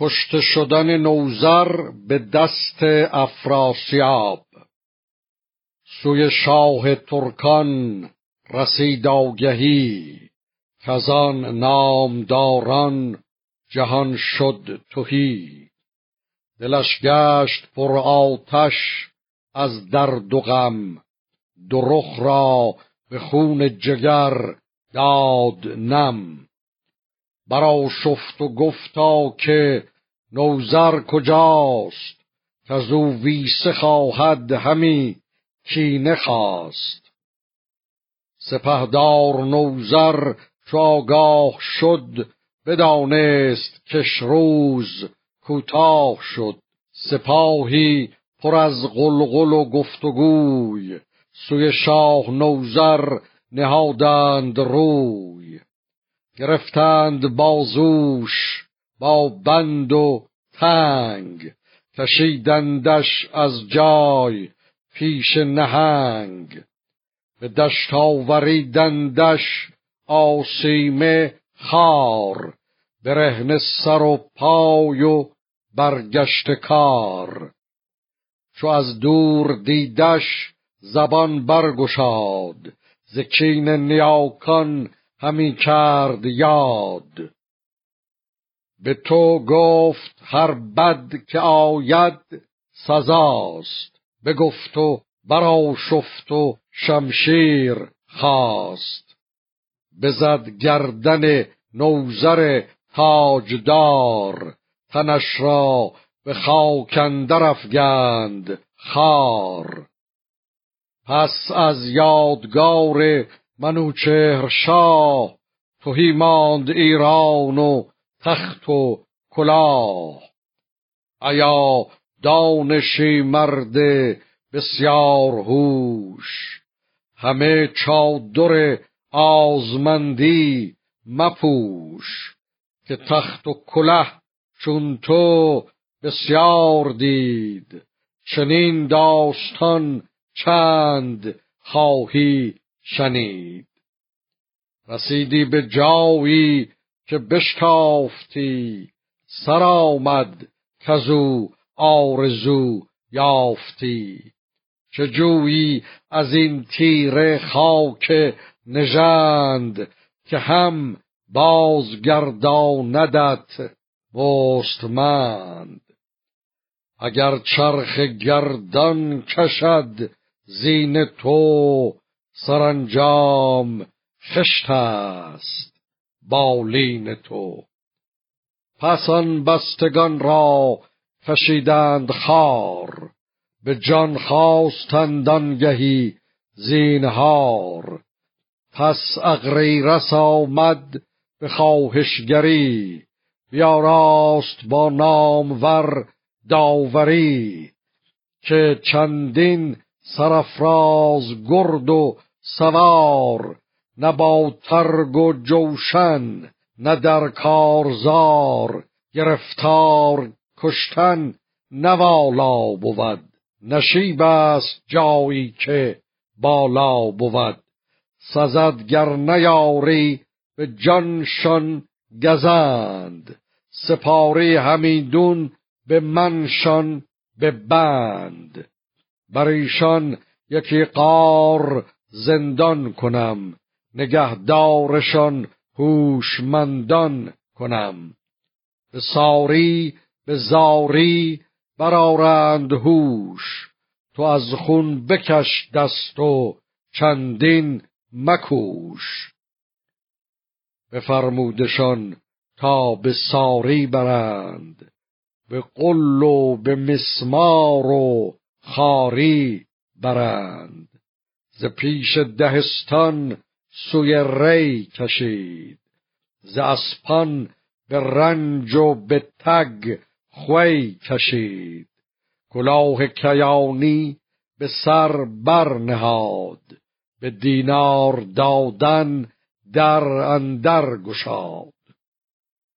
کشته شدن نوزر به دست افراسیاب. سوی شاه ترکان رسید آگهی. کزان نامداران جهان شد تهی. دلش گشت پر آتش از درد و غم. دو رخ را به خون جگر داد نم. برا شفت و گفتا که نوزر کجاست که او ویسه خواهد همی کینه خواست سپهدار نوزر چو آگاه شد بدانست کش روز کوتاه شد. سپاهی پر از غلغل و گفتگوی سوی شاه نوزر نهادند روی. گرفتند بازوش با بند و تنگ کشیدندش از جای پیش نهنگ. به دشت آوریدندش آسیمه خار برهن سر و پای و برگشت کار. چو از دور دیدش زبان برگشاد ز کین نیاکان همی کرد یاد. به تو گفت هر بد که آید سزاست. بگفت و شفت و شمشیر خواست. بزد گردن نوزر تاجدار. تنش را به خاک افگند خار. پس از یادگار منوچهر شاه توهی ماند ایران و تخت و کلاه. ایا دانشی مرد بسیار هوش همه چادر آزمندی مپوش که تخت و کله چون تو بسیار دید چنین داستان چند خواهی شنید. رسیدی به جایی که بشتافتی سر آمد کزو آرزو یافتی. چه جویی از این تیره خاک نژند که هم بازگرداندت مستمند اگر چرخ گردان کشد زین تو سرانجام خشت است بالین تو. پس آن بستگان را کشیدند خار به جان خواستند آنگهی زینهار. پس اغریرس آمد به خواهشگری بیاراست با نامور داوری که چندین سرفراز گرد و سوار نه با ترگ و جوشن نه در کارزار. گرفتار کشتن نوالا بود نشیب است جایی که بالا بود. سزد گر نیاری به جانشان گزند سپاری همیدون به منشان به بند. بر ایشان یکی قار زندان کنم نگهدارشان هوشمندان کنم. به ساری به زاری برارند هوش تو از خون بکش دست و چندین مکوش. بفرمودشان تا به ساری برند به قل و به مسمار و خاری برند. ز پیش دهستان سوی ری کشید. ز اسپان به رنج و به تگ خوی کشید. کلاه کیانی به سر بر نهاد. به دینار دادن در اندر گشاد.